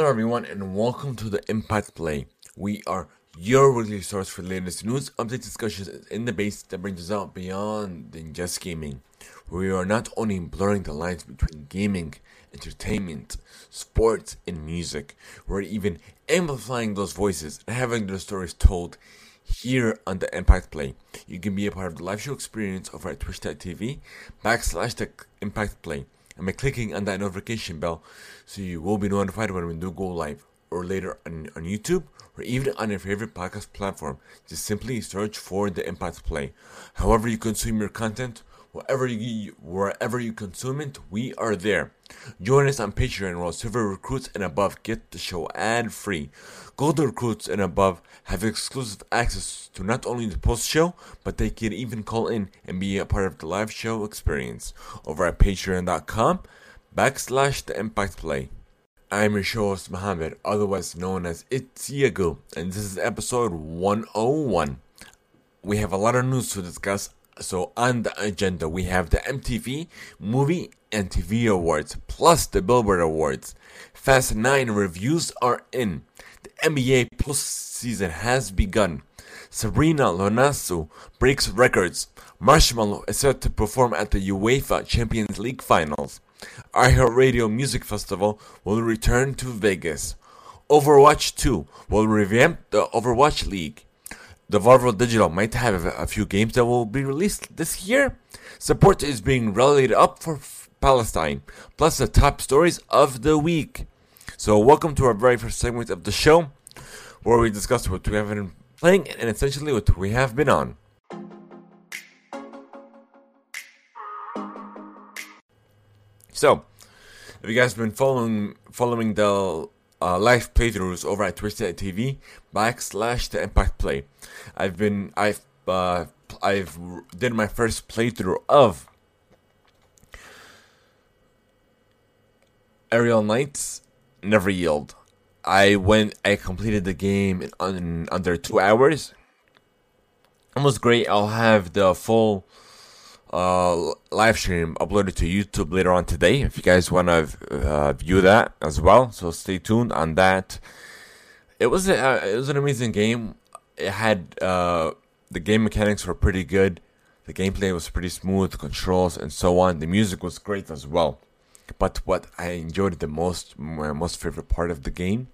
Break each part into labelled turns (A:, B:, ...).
A: Hello, everyone, and welcome to the Impact Play. We are your weekly source for the latest news, updates, discussions, and debates that brings us out beyond than just gaming. We are not only blurring the lines between gaming, entertainment, sports, and music, we're even amplifying those voices and having their stories told here on the Impact Play. You can be a part of the live show experience over at twitch.tv backslash the Impact Play and by clicking on that notification bell so you will be notified when we do go live or later on, on YouTube or even on your favorite podcast platform. Just simply search for the Impact Play. However you consume your content, wherever you wherever you consume it, we are there. Join us on Patreon where silver recruits and above get the show ad free. Gold recruits and above have exclusive access to not only the post show, but they can even call in and be a part of the live show experience over at patreon.com backslash the impact play. I'm your show host Mohammed, otherwise known as Itziago, and this is episode 101. We have a lot of news to discuss so on the agenda we have the MTV Movie and TV Awards plus the Billboard Awards. Fast 9 reviews are in. The NBA postseason has begun. Sabrina Ionescu breaks records. Marshmello is set to perform at the UEFA Champions League finals. iHeartRadio Music Festival will return to Vegas. Overwatch 2 will revamp the Overwatch League. Devolver Digital might have a few games that will be released this year. Support is being rallied up for Palestine, plus the top stories of the week. So, welcome to our very first segment of the show, where we discuss what we have been playing and essentially what we have been on. So, if you guys have been following following the uh, live playthroughs over at Twitch.tv backslash the Impact Play. I've been I've uh, I've did my first playthrough of Aerial Knights Never Yield. I went I completed the game in, in under two hours. It was great. I'll have the full uh, live stream uploaded to YouTube later on today. If you guys want to uh, view that as well, so stay tuned on that. It was a, uh, it was an amazing game. It had uh, the game mechanics were pretty good. The gameplay was pretty smooth, the controls and so on. The music was great as well. But what I enjoyed the most, my most favorite part of the game,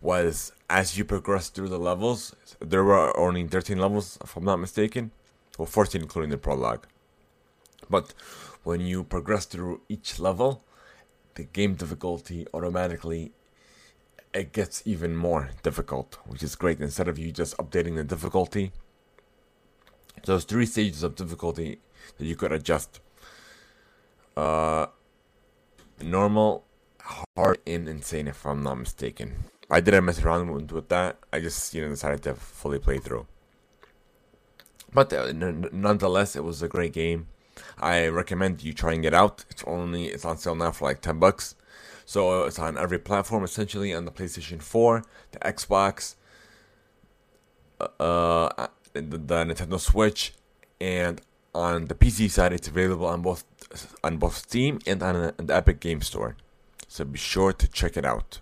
A: was as you progress through the levels. There were only 13 levels, if I'm not mistaken. Well, 14 including the prologue. But when you progress through each level, the game difficulty automatically it gets even more difficult, which is great. Instead of you just updating the difficulty, there's three stages of difficulty that you could adjust. Uh, normal, hard, and insane, if I'm not mistaken. I didn't mess around with that. I just you know decided to fully play through. But uh, n- nonetheless, it was a great game. I recommend you trying it out. It's only it's on sale now for like ten bucks. So it's on every platform essentially on the PlayStation 4, the Xbox, uh, uh the, the Nintendo Switch, and on the PC side, it's available on both on both Steam and on, on the Epic Game Store. So be sure to check it out.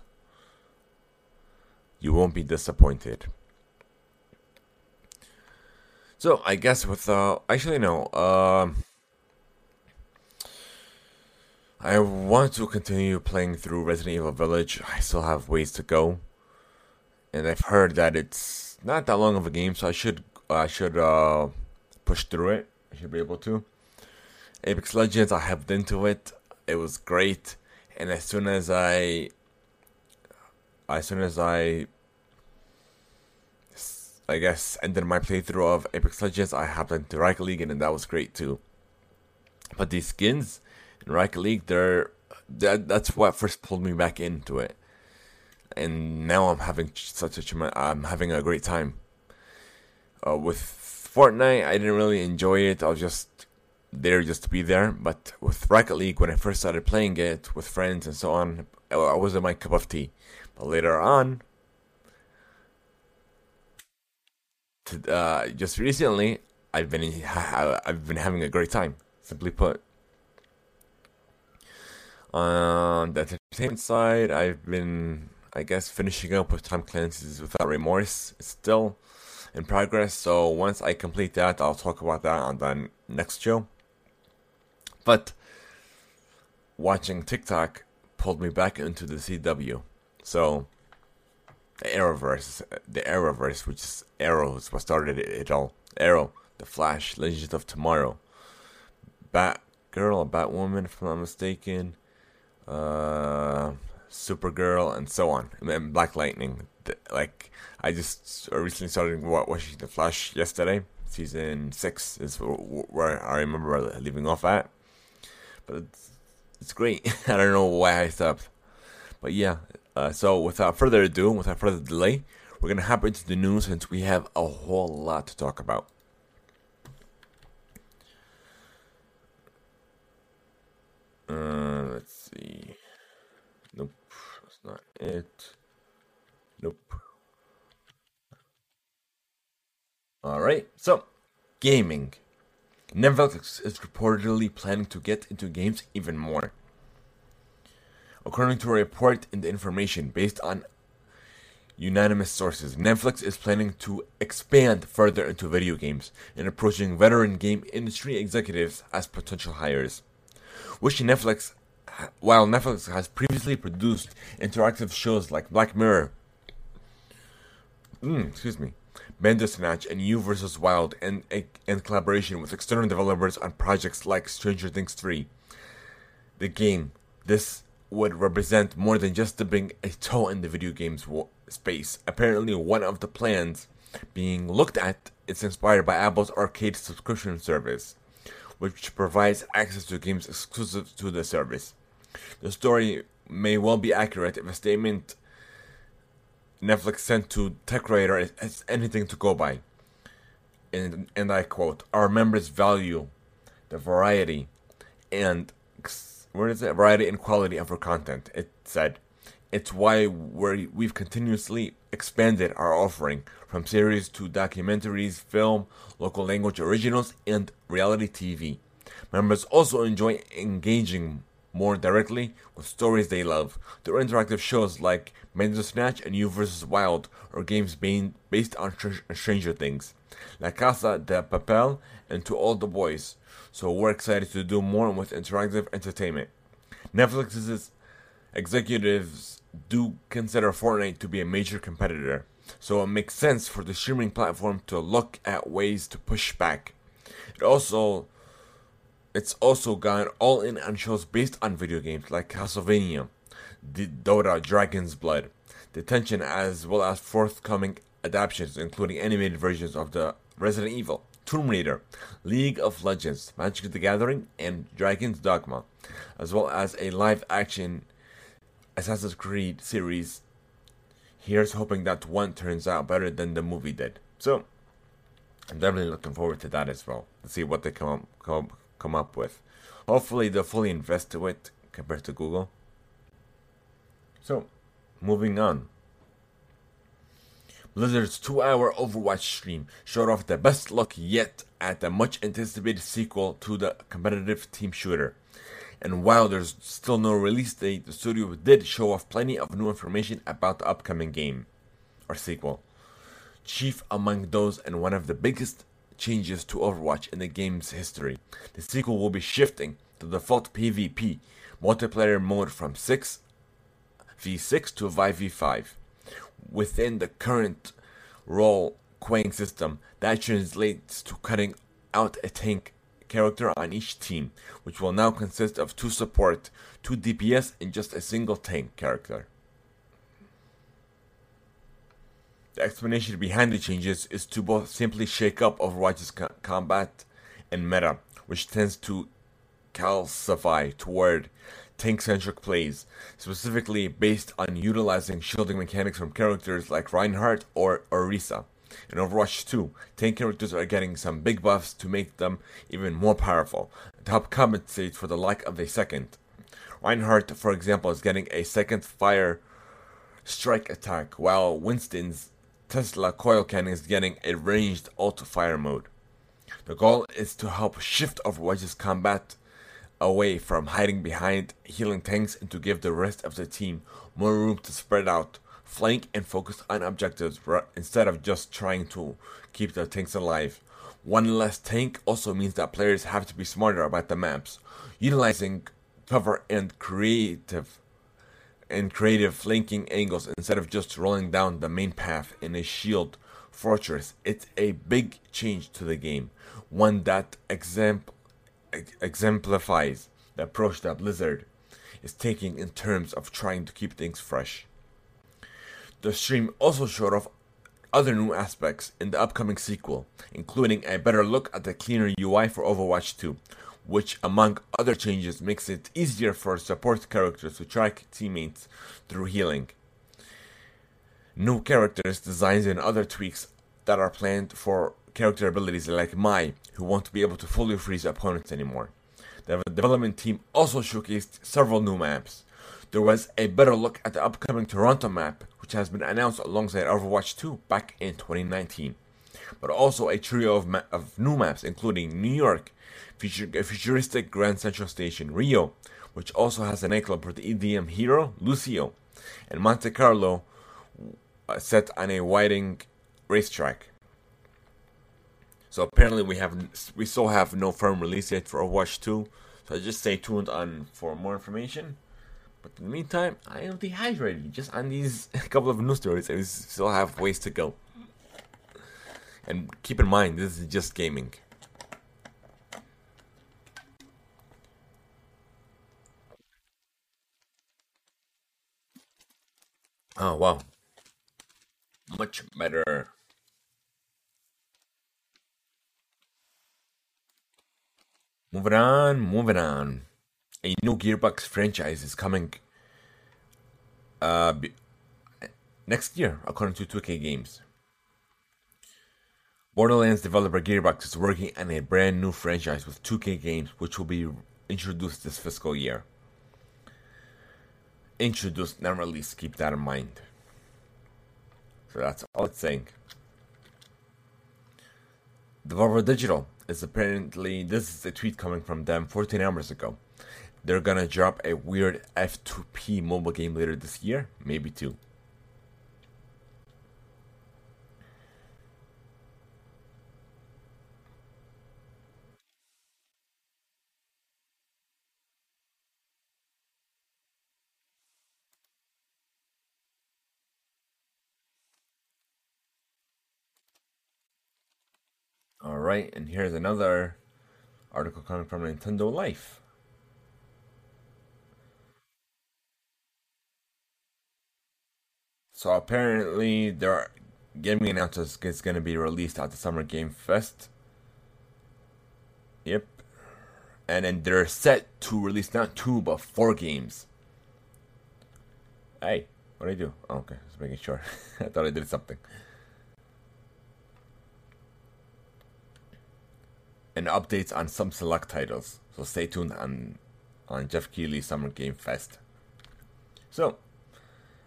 A: You won't be disappointed. So I guess with uh actually no. Uh, I want to continue playing through Resident Evil Village. I still have ways to go, and I've heard that it's not that long of a game, so I should I should uh, push through it. I should be able to. Apex Legends, I hopped into it. It was great, and as soon as I, as soon as I, I guess ended my playthrough of Apex Legends, I hopped into Rocket League, and that was great too. But these skins in Rocket League, they're that that's what first pulled me back into it, and now I'm having such a I'm having a great time. Uh, with Fortnite, I didn't really enjoy it. I was just there just to be there. But with Rocket League, when I first started playing it with friends and so on, I wasn't my cup of tea. But later on, to, uh, just recently, I've been I've been having a great time. Simply put. Um, the entertainment side, I've been, I guess, finishing up with Tom Clancy's Without Remorse. It's still in progress, so once I complete that, I'll talk about that on the next show. But watching TikTok pulled me back into the CW. So the Arrowverse, the Arrowverse, which is Arrow, is what started it all. Arrow, The Flash, Legends of Tomorrow, Batgirl, Batwoman, if I'm not mistaken, uh, Supergirl, and so on. And Black Lightning. Like I just recently started watching The Flash yesterday. Season six is where I remember leaving off at. But it's, it's great. I don't know why I stopped. But yeah, uh, so without further ado, without further delay, we're to hop into the news since we have a whole lot to talk about. Uh, let's see. Nope, that's not it. Nope. Alright, so, gaming. Netflix is reportedly planning to get into games even more. According to a report in the information based on unanimous sources, Netflix is planning to expand further into video games and approaching veteran game industry executives as potential hires. Which Netflix, while Netflix has previously produced interactive shows like Black Mirror, mm, excuse me, Bandersnatch and You vs. Wild and in collaboration with external developers on projects like Stranger Things 3. The game, this would represent more than just dipping a toe in the video games space. Apparently, one of the plans being looked at is inspired by Apple's arcade subscription service, which provides access to games exclusive to the service. The story may well be accurate if a statement Netflix sent to TechRadar as anything to go by. And, and I quote, Our members value the variety and where is it? Variety and quality of our content. It said, it's why we we've continuously expanded our offering from series to documentaries, film, local language originals, and reality TV. Members also enjoy engaging more directly with stories they love through interactive shows like Bandersnatch and You vs. Wild or games being based on Stranger Things, La Casa de Papel, and To All the Boys. So we're excited to do more with interactive entertainment. Netflix's executives do consider Fortnite to be a major competitor, so it makes sense for the streaming platform to look at ways to push back. It also it's also gone all in on shows based on video games like Castlevania, the Dota Dragon's Blood, Detention, as well as forthcoming adaptations, including animated versions of the Resident Evil, Tomb Raider, League of Legends, Magic the Gathering, and Dragon's Dogma, as well as a live action Assassin's Creed series. Here's hoping that one turns out better than the movie did. So, I'm definitely looking forward to that as well. Let's see what they come up, come, come up with. Hopefully, they'll fully invest to it compared to Google. So, moving on. Blizzard's two hour Overwatch stream showed off the best look yet at the much anticipated sequel to the competitive team shooter. And while there's still no release date, the studio did show off plenty of new information about the upcoming game or sequel. Chief among those, and one of the biggest changes to Overwatch in the game's history. The sequel will be shifting the default PvP multiplayer mode from 6 v6 to 5v5. Within the current role queuing system, that translates to cutting out a tank character on each team, which will now consist of two support, two DPS, and just a single tank character. The explanation behind the changes is to both simply shake up Overwatch's co- combat and meta, which tends to calcify toward tank-centric plays, specifically based on utilizing shielding mechanics from characters like Reinhardt or Orisa. In Overwatch 2, tank characters are getting some big buffs to make them even more powerful, to help compensate for the lack of a second. Reinhardt, for example, is getting a second fire strike attack, while Winston's Tesla coil cannon is getting a ranged auto fire mode. The goal is to help shift Overwatch's combat away from hiding behind healing tanks and to give the rest of the team more room to spread out, flank, and focus on objectives instead of just trying to keep the tanks alive. One less tank also means that players have to be smarter about the maps, utilizing cover and creative and creative flanking angles instead of just rolling down the main path in a shield fortress. It's a big change to the game, one that exempl- exemplifies the approach that Blizzard is taking in terms of trying to keep things fresh. The stream also showed off other new aspects in the upcoming sequel, including a better look at the cleaner UI for Overwatch 2, which, among other changes, makes it easier for support characters to track teammates through healing. New characters, designs, and other tweaks that are planned for character abilities like Mei, who won't be able to fully freeze opponents anymore. The development team also showcased several new maps. There was a better look at the upcoming Toronto map, which has been announced alongside Overwatch 2 back in 2019. But also a trio of, ma- of new maps, including New York, feature- a futuristic Grand Central Station, Rio, which also has a nightclub for the EDM hero, Lucio, and Monte Carlo, uh, set on a winding racetrack. So apparently we have we still have no firm release date for Overwatch 2. So just stay tuned on for more information. But in the meantime, I am dehydrated just on these couple of news stories. I still have ways to go. And keep in mind, this is just gaming. Oh, wow. Much better. Moving on, moving on a new Gearbox franchise is coming uh, next year, according to 2K Games. Borderlands developer Gearbox is working on a brand new franchise with 2K Games, which will be introduced this fiscal year. Introduced, not released, keep that in mind. So that's all it's saying. Devolver Digital is apparently, this is a tweet coming from them 14 hours ago. They're gonna drop a weird F2P mobile game later this year, maybe two. All right, and here's another article coming from Nintendo Life. So apparently they're getting announced it's going to be released at the Summer Game Fest. Yep. And then they're set to release not two but four games. Hey, what did I do? Oh, okay, just making sure. I thought I did something. And updates on some select titles. So stay tuned on on Geoff Keighley Summer Game Fest. So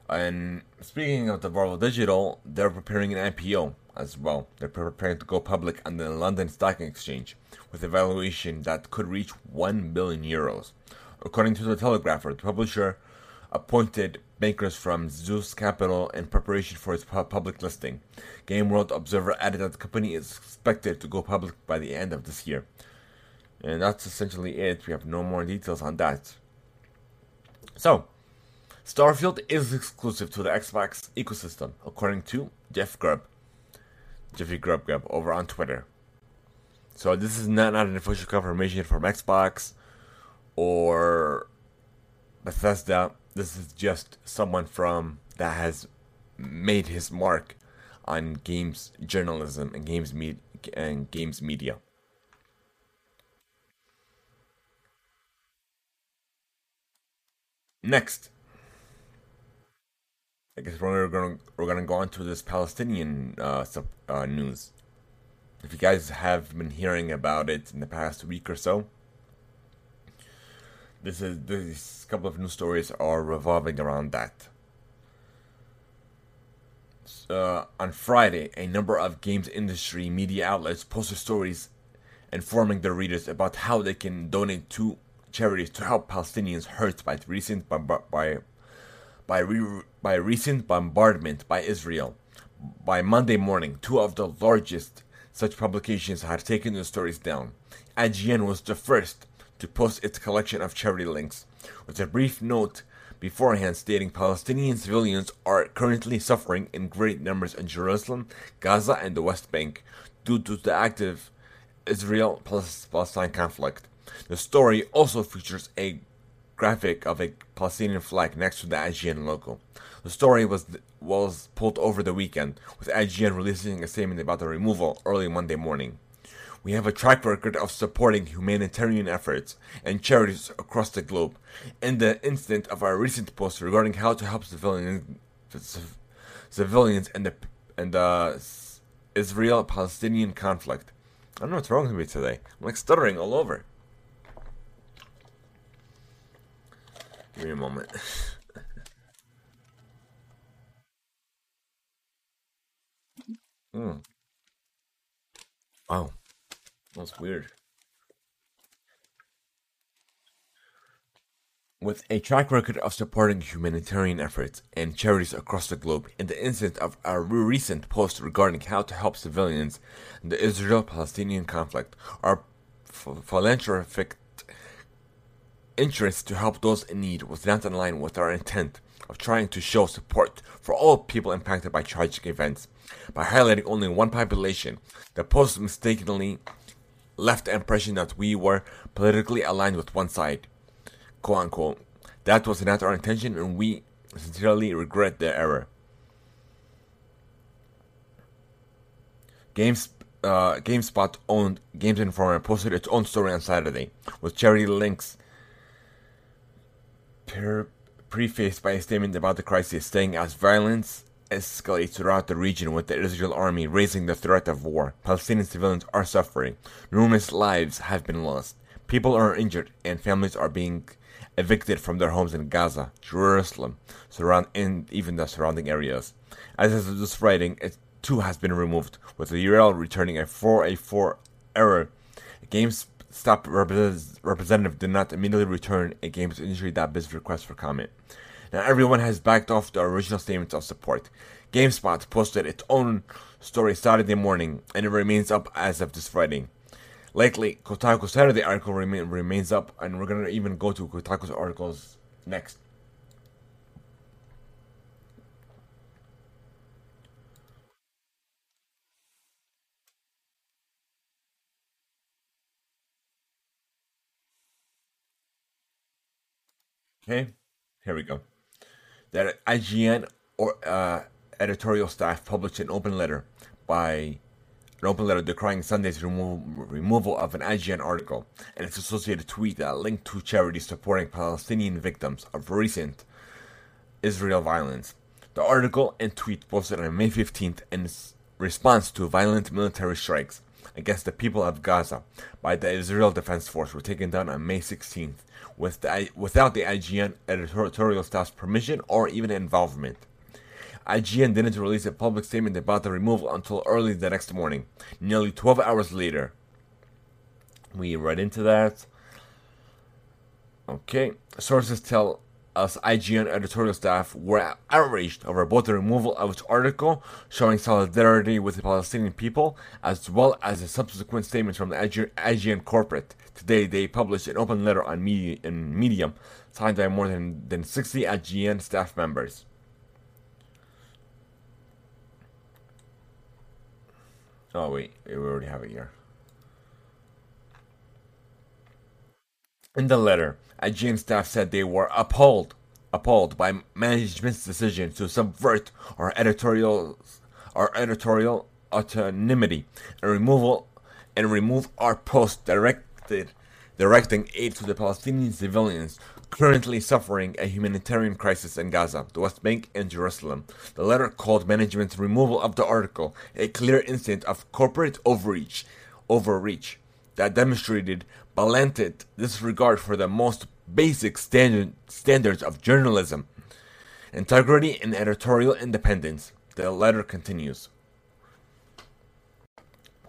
A: and speaking of Devolver Digital, they're preparing an IPO as well. They're preparing to go public on the London Stock Exchange with a valuation that could reach 1 billion euros. According to the Telegrapher, the publisher appointed bankers from Zeus Capital in preparation for its public listing. Game World Observer added that the company is expected to go public by the end of this year. And that's essentially it. We have no more details on that. So, Starfield is exclusive to the Xbox ecosystem, according to Jeff Grubb. Jeffy Grubb Grubb over on Twitter. So this is not, not an official confirmation from Xbox or Bethesda. This is just someone from that has made his mark on games journalism and games me- and games media. Next, I guess we're gonna we're gonna go on to this Palestinian uh, sub, uh, news. If you guys have been hearing about it in the past week or so, this is this couple of news stories are revolving around that. Uh, on Friday, a number of games industry media outlets posted stories informing their readers about how they can donate to charities to help Palestinians hurt by recent by by, re- by recent bombardment by Israel. By Monday morning, two of the largest such publications had taken the stories down. IGN was the first to post its collection of charity links, with a brief note beforehand stating Palestinian civilians are currently suffering in great numbers in Jerusalem, Gaza, and the West Bank due to the active Israel Palestine conflict. The story also features a graphic of a Palestinian flag next to the IGN logo. The story was was pulled over the weekend, with IGN releasing a statement about the removal early Monday morning. We have a track record of supporting humanitarian efforts and charities across the globe. In the instant of our recent post regarding how to help civilians, civilians in the in the Israel-Palestinian conflict. I don't know what's wrong with me today. I'm like stuttering all over. Give me a moment. mm. Wow. That's weird. With a track record of supporting humanitarian efforts and charities across the globe, in the incident of our recent post regarding how to help civilians in the Israel Palestinian conflict, our philanthropic interest to help those in need was not in line with our intent of trying to show support for all people impacted by tragic events. By highlighting only one population, the post mistakenly left the impression that we were politically aligned with one side. Quote unquote. That was not our intention and we sincerely regret the error. Games, uh, GameSpot owned Games Informer posted its own story on Saturday with charity links per- prefaced by a statement about the crisis, saying as violence escalates throughout the region with the Israel army raising the threat of war, Palestinian civilians are suffering, numerous lives have been lost, people are injured, and families are being evicted from their homes in Gaza, Jerusalem, surround and even the surrounding areas. As of this writing, it too has been removed, with the URL returning a 4A4 error. Games Stop representative did not immediately return a games industry.biz request for comment. Now everyone has backed off the original statements of support. GameSpot posted its own story Saturday morning, and it remains up as of this Friday. Likely, Kotaku's Saturday article remain, remains up, and we're gonna even go to Kotaku's articles next. Okay, here we go. That IGN or uh, editorial staff published an open letter by an open letter decrying Sunday's remo- removal of an IGN article and its associated tweet that linked to charities supporting Palestinian victims of recent Israel violence. The article and tweet posted on May 15th in response to violent military strikes against the people of Gaza by the Israel Defense Force were taken down on May 16th with the, without the IGN editorial staff's permission or even involvement. IGN didn't release a public statement about the removal until early the next morning, nearly 12 hours later. We read into that. Okay, sources tell us IGN editorial staff were outraged over both the removal of its article showing solidarity with the Palestinian people, as well as the subsequent statements from the IGN corporate. Today, they published an open letter on media, in Medium, signed by more than, than 60 IGN staff members. Oh wait, we already have it here. In the letter, IGN staff said they were appalled, appalled by management's decision to subvert our editorial, our editorial autonomy and removal and remove our post directed directing aid to the Palestinian civilians currently suffering a humanitarian crisis in Gaza, the West Bank, and Jerusalem. The letter called management's removal of the article a clear instance of corporate overreach, overreach that demonstrated blatant disregard for the most basic standard, standards of journalism, integrity, and editorial independence. The letter continues.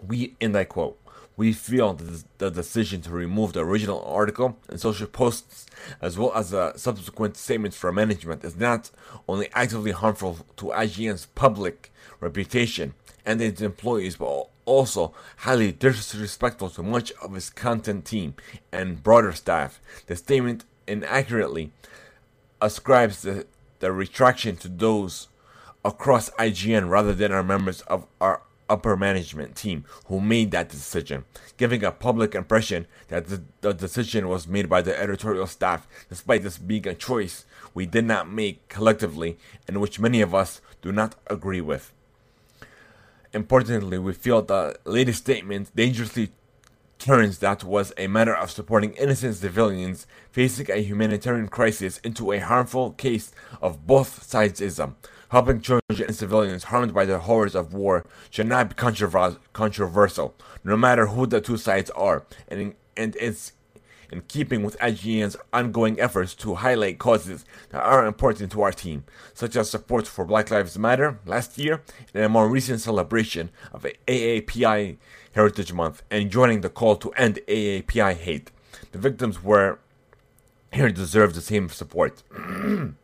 A: We, and I quote, We feel that the decision to remove the original article and social posts, as well as the subsequent statements from management, is not only actively harmful to IGN's public reputation and its employees, but also highly disrespectful to much of its content team and broader staff. The statement inaccurately ascribes the, the retraction to those across IGN rather than our members of our upper management team who made that decision, giving a public impression that the, the, decision was made by the editorial staff, despite this being a choice we did not make collectively and which many of us do not agree with. Importantly, we feel the latest statement dangerously turns that was a matter of supporting innocent civilians facing a humanitarian crisis into a harmful case of both sidesism. Helping children and civilians harmed by the horrors of war should not be controversial, no matter who the two sides are, and, and it's in keeping with IGN's ongoing efforts to highlight causes that are important to our team, such as support for Black Lives Matter last year and a more recent celebration of AAPI Heritage Month and joining the call to end AAPI hate. The victims were here deserve the same support.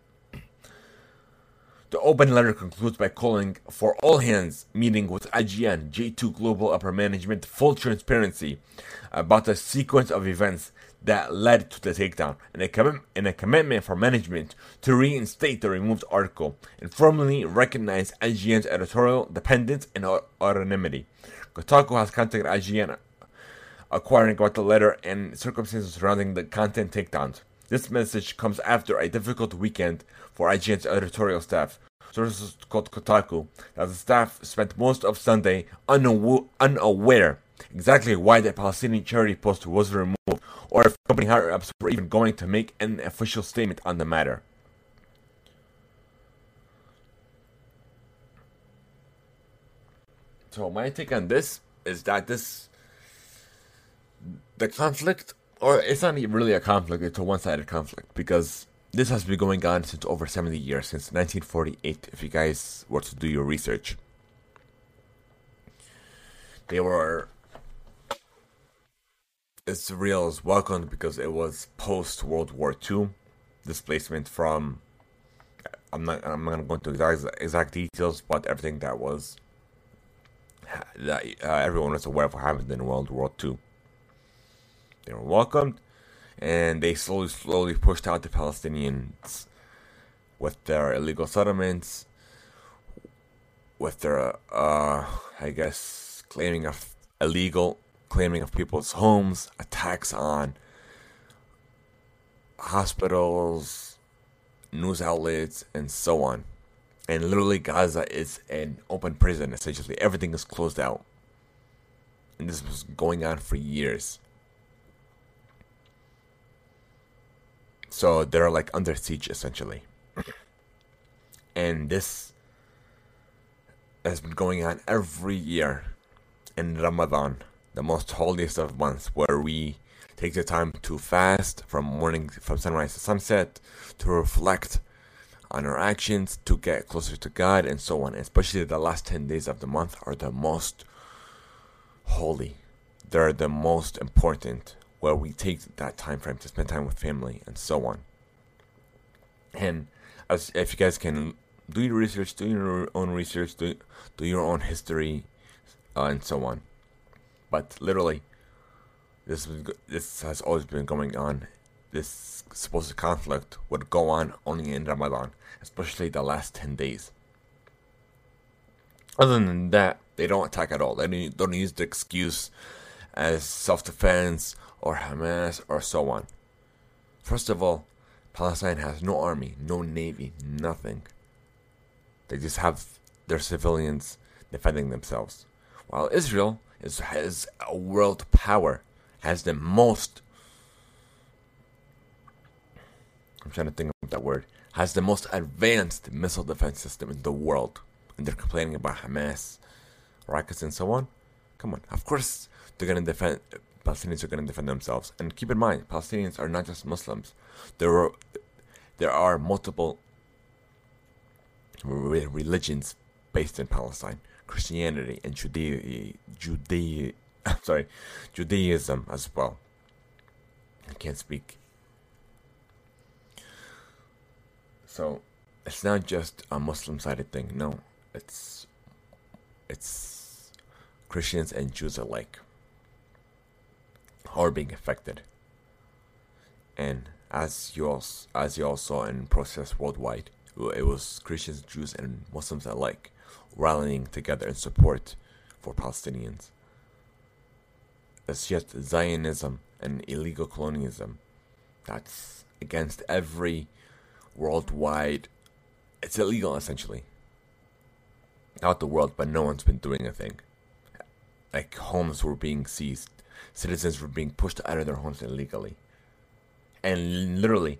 A: The open letter concludes by calling for all hands meeting with IGN, J2 Global Upper Management, full transparency about the sequence of events that led to the takedown, and a, com- and a commitment for management to reinstate the removed article and formally recognize IGN's editorial independence and autonomy. Kotaku has contacted IGN acquiring about the letter and circumstances surrounding the content takedowns. This message comes after a difficult weekend for IGN's editorial staff. Sources told Kotaku that the staff spent most of Sunday unaw- unaware exactly why the Palestinian charity post was removed or if company higher ups were even going to make an official statement on the matter. So my take on this is that this the conflict or it's not really a conflict, it's a one sided conflict because this has been going on since over 70 years, since 1948, if you guys were to do your research. They were Israel is welcomed because it was post World War II displacement from. I'm not. I'm not gonna go into exact exact details, but everything that was that uh, everyone was aware of what happened in World War II. They were welcomed, and they slowly, slowly pushed out the Palestinians with their illegal settlements, with their, uh, I guess, claiming of illegal claiming of people's homes, attacks on hospitals, news outlets, and so on. And literally, Gaza is an open prison, essentially. Everything is closed out. And this was going on for years. So they're like under siege, essentially. and this has been going on every year in Ramadan the most holiest of months, where we take the time to fast from morning, from sunrise to sunset, to reflect on our actions, to get closer to God, and so on. Especially the last 10 days of the month are the most holy. They're the most important, where we take that time frame to spend time with family, and so on. And as if you guys can do your research, do your own research, do, do your own history, uh, and so on. But literally, this this has always been going on. This supposed conflict would go on only in Ramadan, especially the last ten days. Other than that, they don't attack at all. They don't use the excuse as self-defense or Hamas or so on. First of all, Palestine has no army, no navy, nothing. They just have their civilians defending themselves. While Israel is has a world power, has the most. I'm trying to think of that word. Has the most advanced missile defense system in the world, and they're complaining about Hamas, rockets, and so on. Come on, of course they're gonna defend. Palestinians are gonna defend themselves, and keep in mind, Palestinians are not just Muslims. There are there are multiple religions based in Palestine. Christianity and Judea, Judea, sorry, Judaism as well. I can't speak. So it's not just a Muslim sided thing. No, it's it's Christians and Jews alike are being affected. And as you all, as you all saw in protests worldwide, it was Christians, Jews, and Muslims alike rallying together in support for Palestinians. It's just Zionism and illegal colonialism that's against every worldwide. It's illegal essentially. Not the world, but no one's been doing a thing. Like homes were being seized, citizens were being pushed out of their homes illegally, and literally,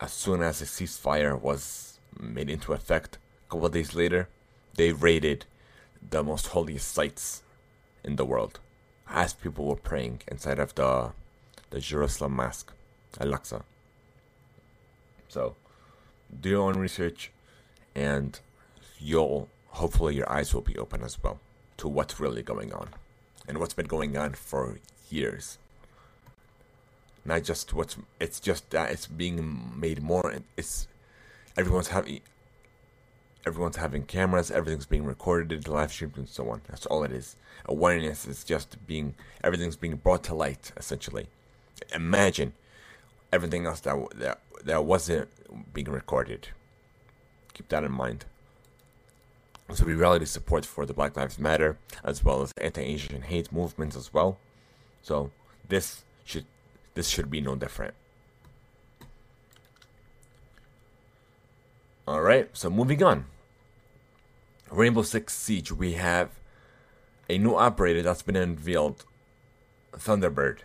A: as soon as the ceasefire was made into effect, a couple of days later, they raided the most holiest sites in the world as people were praying inside of the the Jerusalem Mosque, Al-Aqsa. So, do your own research, and you'll hopefully your eyes will be open as well to what's really going on, and what's been going on for years. Not just what's it's just that it's being made more. It's everyone's having everyone's having cameras, everything's being recorded, live streamed, and so on. That's all it is. Awareness is just being everything's being brought to light, essentially. Imagine everything else that that that wasn't being recorded. Keep that in mind. So we rallied support for the Black Lives Matter as well as anti-Asian hate movements as well. So this should this should be no different. All right, so moving on. Rainbow Six Siege, we have a new operator that's been unveiled Thunderbird.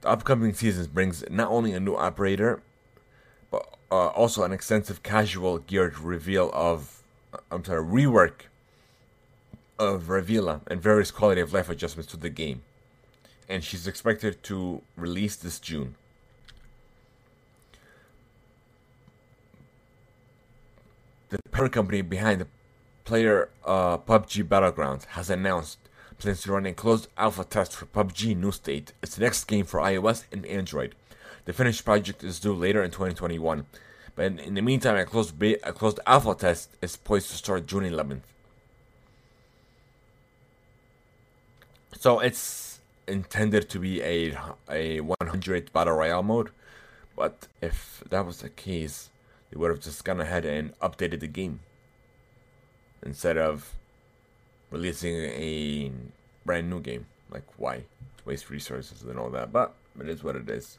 A: The upcoming season brings not only a new operator, but uh, also an extensive casual geared reveal of, I'm sorry, rework of Favela and various quality of life adjustments to the game. And she's expected to release this June. The parent company behind the player uh, PUBG Battlegrounds has announced plans to run a closed alpha test for PUBG New State, its next game for iOS and Android. The finished project is due later in 2021, but in, in the meantime, a closed, be- a closed alpha test is poised to start June 11th. So it's intended to be a a 100 battle royale mode, but if that was the case, they would have just gone ahead and updated the game instead of releasing a brand new game. Like, why? Waste resources and all that. But it is what it is.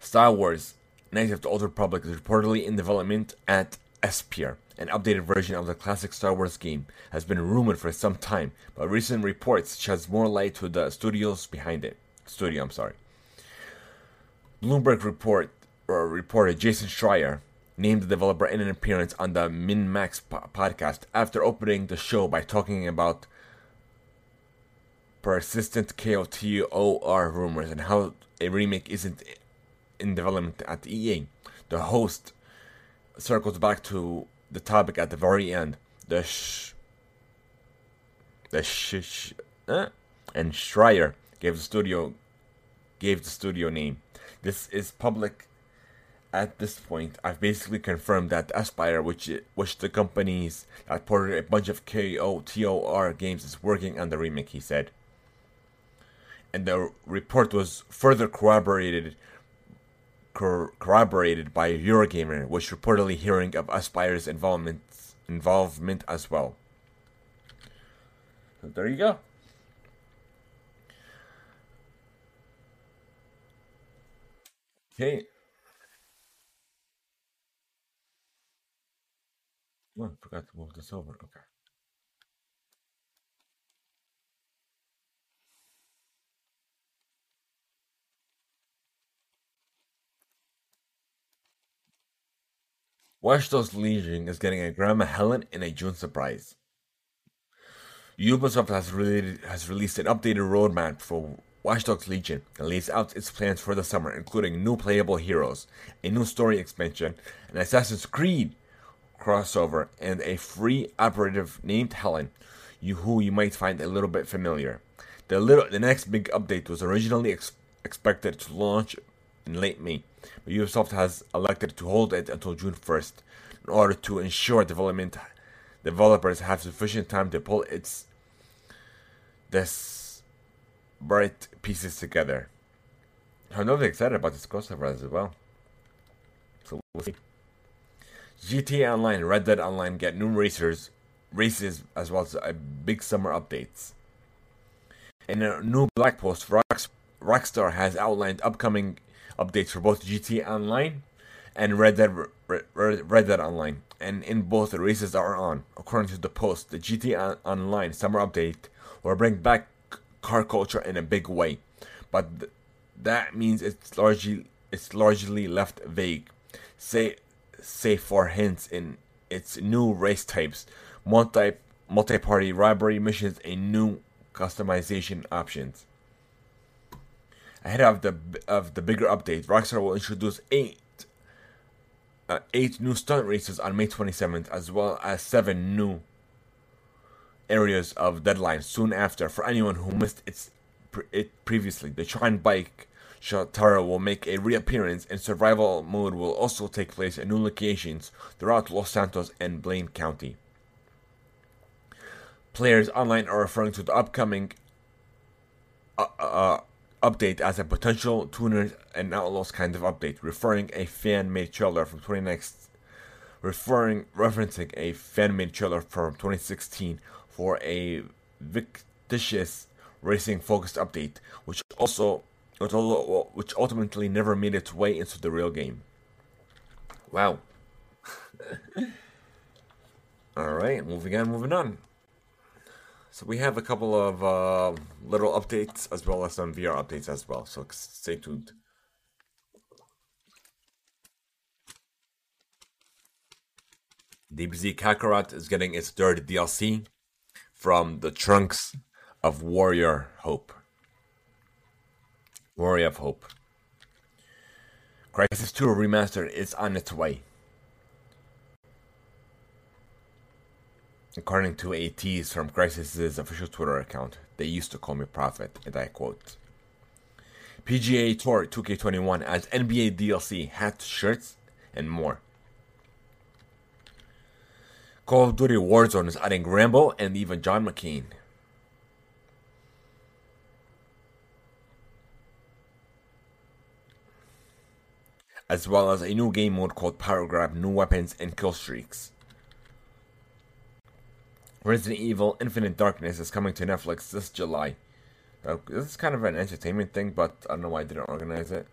A: Star Wars Knights of the Old Republic is reportedly in development at Aspyr. An updated version of the classic Star Wars game has been rumored for some time, but recent reports sheds more light to the studios behind it. Studio, I'm sorry. Bloomberg report reporter Jason Schreier named the developer in an appearance on the MinnMax po- podcast after opening the show by talking about persistent KOTOR rumors and how a remake isn't in development at EA. The host circles back to the topic at the very end. The sh, the sh, sh uh, and Schreier gave the studio gave the studio name. This is public. At this point, I've basically confirmed that Aspyr, which which the companies that ported a bunch of KOTOR games, is working on the remake. He said, and the report was further corroborated cor- corroborated by Eurogamer, which reportedly hearing of Aspyr's involvement involvement as well. So there you go. Okay. Oh, I forgot to move this over. Okay. Watch Dogs Legion is getting a Grandma Helen and a June surprise. Ubisoft has, has released an updated roadmap for Watch Dogs Legion and lays out its plans for the summer, including new playable heroes, a new story expansion, and Assassin's Creed crossover and a free operative named Helen, you who you might find a little bit familiar. The little the next big update was originally ex- expected to launch in late May, but Ubisoft has elected to hold it until June 1st in order to ensure development developers have sufficient time to pull its disparate pieces together. I'm not excited about this crossover as well. So we'll see. GTA Online, Red Dead Online get new racers, races as well as a big summer updates. In a new blog post, Rocks, Rockstar has outlined upcoming updates for both GTA Online and Red Dead Red Dead Online, and in both the races are on. According to the post, the GTA Online summer update will bring back car culture in a big way, but th- that means it's largely it's largely left vague. Say say for hints in its new race types, multi multi-party robbery missions, and new customization options. Ahead of the of the bigger update, Rockstar will introduce eight uh, eight new stunt races on May 27th, as well as seven new areas of deadline soon after. For anyone who missed its it previously, the Tron Bike Shatara will make a reappearance, and survival mode will also take place in new locations throughout Los Santos and Blaine County. Players online are referring to the upcoming uh, uh, update as a potential tuners and outlaws kind of update, referring a fan-made trailer from 2016, referring referencing a fan-made trailer from 2016 for a fictitious racing-focused update, which also which ultimately never made its way into the real game. Wow. All right, moving on, moving on. So we have a couple of uh, little updates as well as some VR updates as well. So stay tuned. DBZ Kakarot is getting its third DLC from the trunks of Warrior Hope. Warrior of Hope. Crysis 2 Remastered is on its way. According to a tease from Crysis's official Twitter account, they used to call me Prophet, and I quote. PGA Tour 2K21 adds NBA DLC, hats, shirts, and more. Call of Duty Warzone is adding Rambo and even John McClane. As well as a new game mode called Power Grab, new weapons, and kill streaks. Resident Evil Infinite Darkness is coming to Netflix this July. Uh, this is kind of an entertainment thing, but I don't know why I didn't organize it.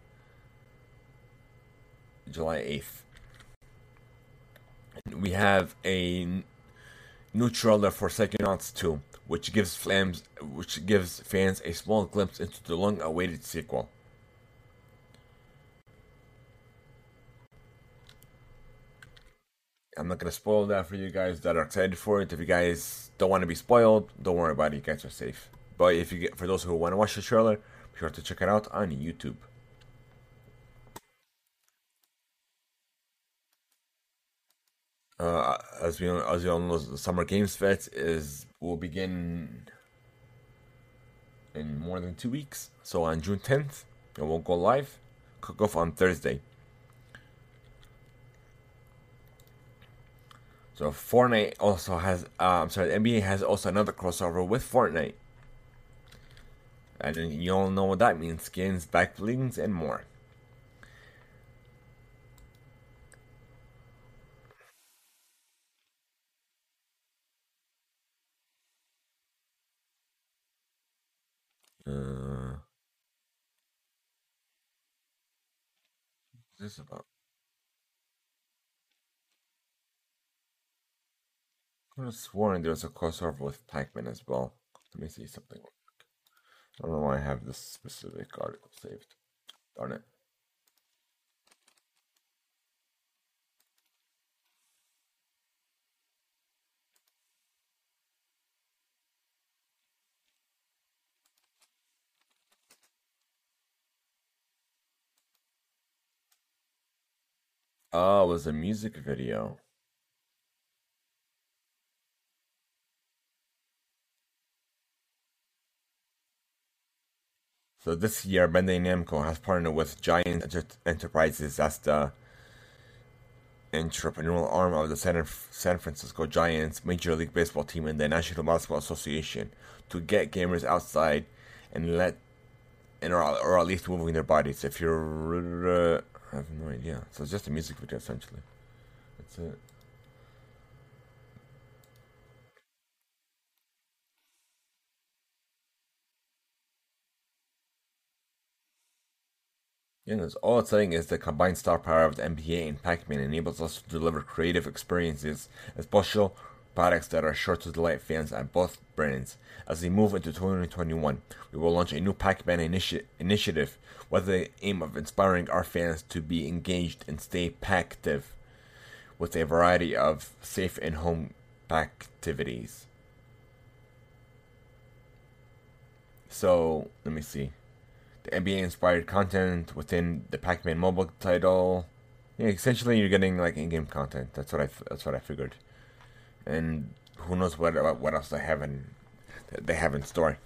A: July 8th. We have a new trailer for Psychonauts 2, which gives which gives fans a small glimpse into the long-awaited sequel. I'm not gonna spoil that for you guys that are excited for it. If you guys don't want to be spoiled, don't worry about it. You guys are safe. But if you get for those who want to watch the trailer, be sure to check it out on YouTube. Uh, as we as you all know, the Summer Games Fest is will begin in more than two weeks. So on June 10th, it will go live. Cook off on Thursday. So Fortnite also has, uh, I'm sorry, the NBA has also another crossover with Fortnite. And you all know what that means skins, back blings, and more. Uh, what's this about? Could have sworn there was a crossover with Pac-Man as well. Let me see something. I don't know why I have this specific article saved. Darn it. Oh, it was a music video. So this year, Bandai Namco has partnered with Giant Enter- Enterprises, as the entrepreneurial arm of the San, San Francisco Giants Major League Baseball team and the National Basketball Association, to get gamers outside and let, and or, or at least moving their bodies. If you're, uh, I have no idea. So it's just a music video essentially. That's it. All it's saying is the combined star power of the NBA and Pac-Man enables us to deliver creative experiences as special products that are sure to delight fans at both brands. As we move into 2021, we will launch a new Pac-Man initi- initiative with the aim of inspiring our fans to be engaged and stay pactive with a variety of safe and home activities. So, let me see the NBA inspired content within the Pac-Man mobile title. Yeah, essentially you're getting like in-game content. That's what I that's what I figured. And who knows what what else they have in they have in store.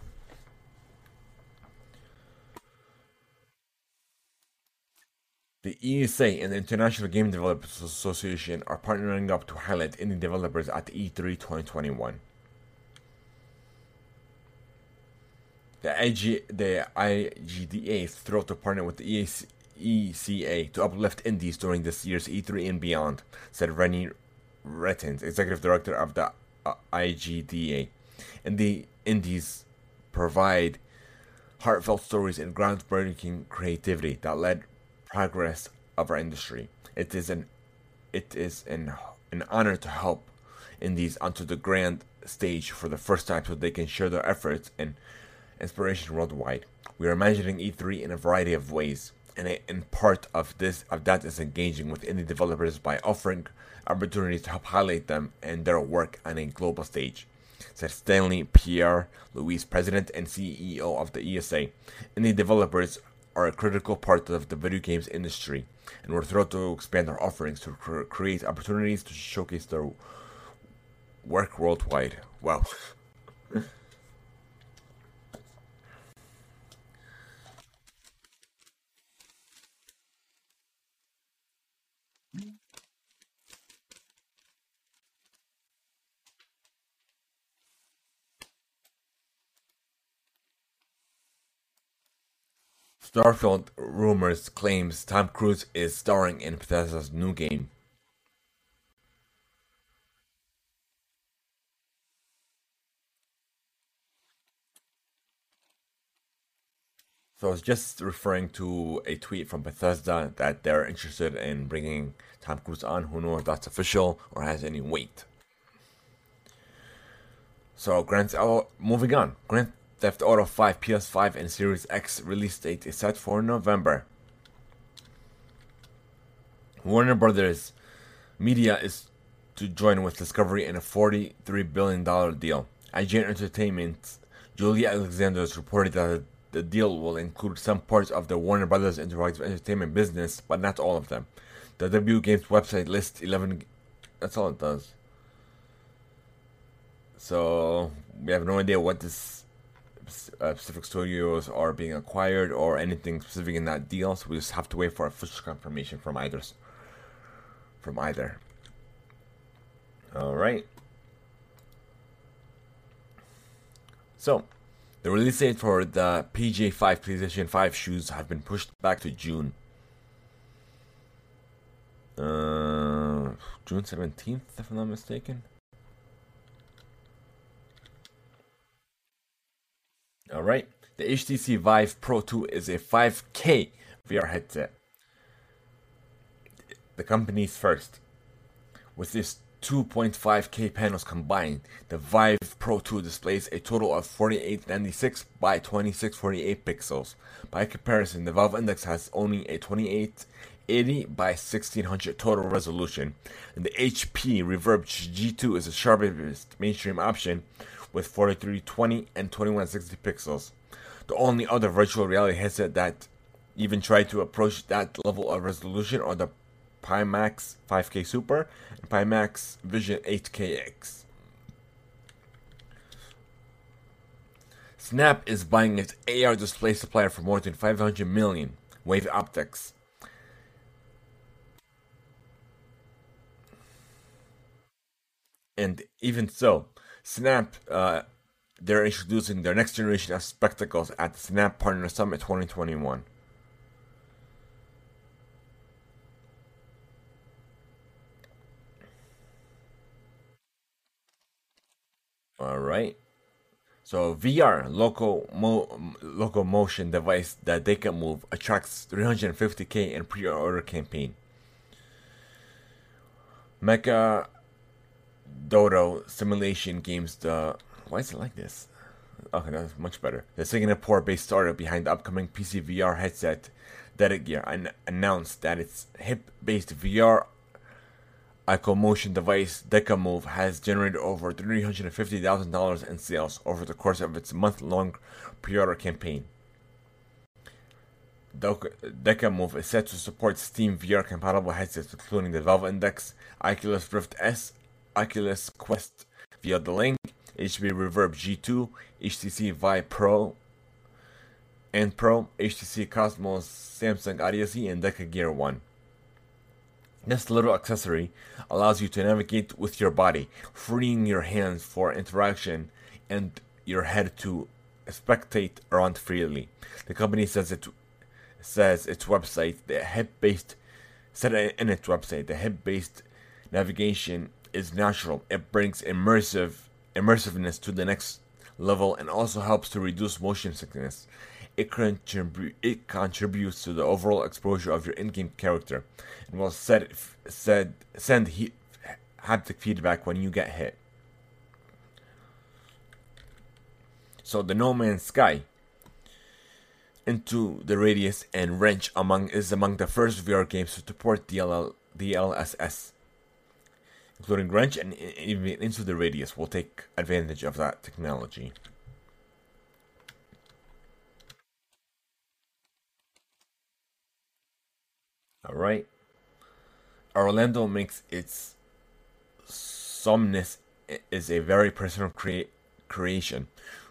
A: The ESA and the International Game Developers Association are partnering up to highlight indie developers at E3 2021. The, IG, the IGDA thrilled to partner with the EAC, ECA to uplift indies during this year's E3 and beyond, said Renee Gittins, executive director of the uh, IGDA. And the indies provide heartfelt stories and groundbreaking creativity that led progress of our industry. It is an it is an an honor to help indies onto the grand stage for the first time so they can share their efforts and inspiration worldwide. We are imagining E3 in a variety of ways, and in part of this of that is engaging with indie developers by offering opportunities to help highlight them and their work on a global stage. Said Stanley Pierre Louis, president and CEO of the ESA. Indie developers are a critical part of the video games industry, and we're thrilled to expand our offerings to create opportunities to showcase their work worldwide. Wow. Starfield rumors claims Tom Cruise is starring in Bethesda's new game. So I was just referring to a tweet from Bethesda that they're interested in bringing Tom Cruise on. Who knows if that's official or has any weight. So Grant, oh, moving on. Grand Theft Auto 5 PS5 and Series X release date is set for November. Warner Brothers Media is to join with Discovery in a $43 billion deal. IGN Entertainment Julia Alexander has reported that the deal will include some parts of the Warner Brothers Interactive Entertainment business, but not all of them. The W Games website lists 11. That's all it does. So, we have no idea what this uh, specific studios are being acquired or anything specific in that deal. So we just have to wait for official confirmation from either. From either. All right. So, the release date for the PJ5 PlayStation 5 shoes have been pushed back to June. Uh, June 17th, if I'm not mistaken. All right. The HTC Vive Pro 2 is a 5K VR headset. The company's first. With its 2.5K panels combined, the Vive Pro 2 displays a total of 4896 by 2648 pixels. By comparison, the Valve Index has only a 2880 by 1600 total resolution, and the HP Reverb G2 is the sharpest mainstream option with 4320 and 2160 pixels. The only other virtual reality headset that even tried to approach that level of resolution are the Pimax 5K Super and Pimax Vision 8KX. Snap is buying its AR display supplier for more than 500 million. Wave Optics. And even so, Snap, uh, they're introducing their next generation of spectacles at the Snap Partner Summit 2021. All right. So VR local mo- locomotion device that they can move attracts 350k in pre-order campaign. Mecha Dodo simulation games. The why is it like this? Okay, that's much better. The Singapore-based startup behind the upcoming PC VR headset, Gear, an- announced that its hip-based VR Motion device Decamove has generated over $350,000 in sales over the course of its month-long pre-order campaign. Decamove is set to support Steam VR compatible headsets including the Valve Index, Oculus Rift S, Oculus Quest via the link, HP Reverb G2, HTC Vive Pro and Pro, HTC Cosmos, Samsung Odyssey, and Deca Gear 1. This little accessory allows you to navigate with your body, freeing your hands for interaction and your head to spectate around freely. The company says it says its website, the hip-based said in its website, the hip-based navigation is natural. It brings immersive immersiveness to the next level and also helps to reduce motion sickness it, contribu- it contributes to the overall exposure of your in-game character and will set, set, send he- haptic feedback when you get hit. So the No Man's Sky into the radius and wrench among is among the first VR games to support DLL, DLSS, including wrench and even into the radius will take advantage of that technology. Alright? Orlando makes its Somnus is a very personal crea- creation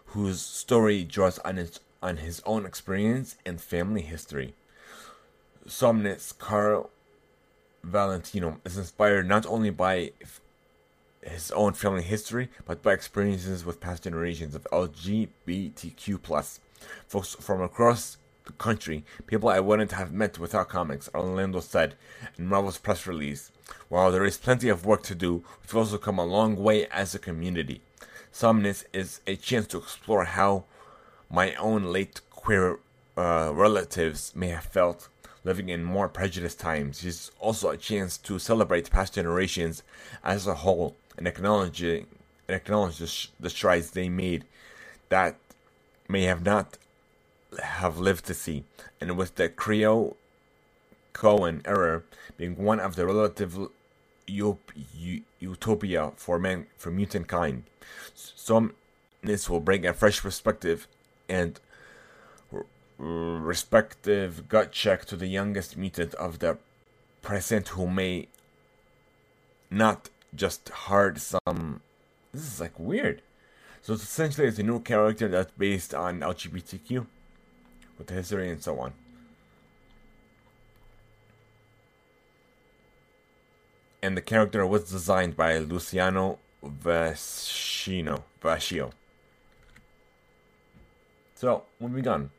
A: whose story draws on, its, on his own experience and family history. Somnus Carl Valentino is inspired not only by his own family history, but by experiences with past generations of LGBTQ folks from across the country, people I wouldn't have met without comics, Orlando said in Marvel's press release. While there is plenty of work to do, we've also come a long way as a community. Somnus is a chance to explore how my own late queer uh, relatives may have felt living in more prejudiced times. is also a chance to celebrate past generations as a whole and acknowledge, and acknowledge the, sh- the strides they made that may have not have lived to see, and with the Creole Cohen error being one of the relative utopia for man for mutant kind. Some this will bring a fresh perspective and respective gut check to the youngest mutant of the present who may not just hard some this is like weird. So it's essentially it's a new character that's based on LGBTQ with history and so on. And the character was designed by Luciano Vascino. Vascio. So, moving on.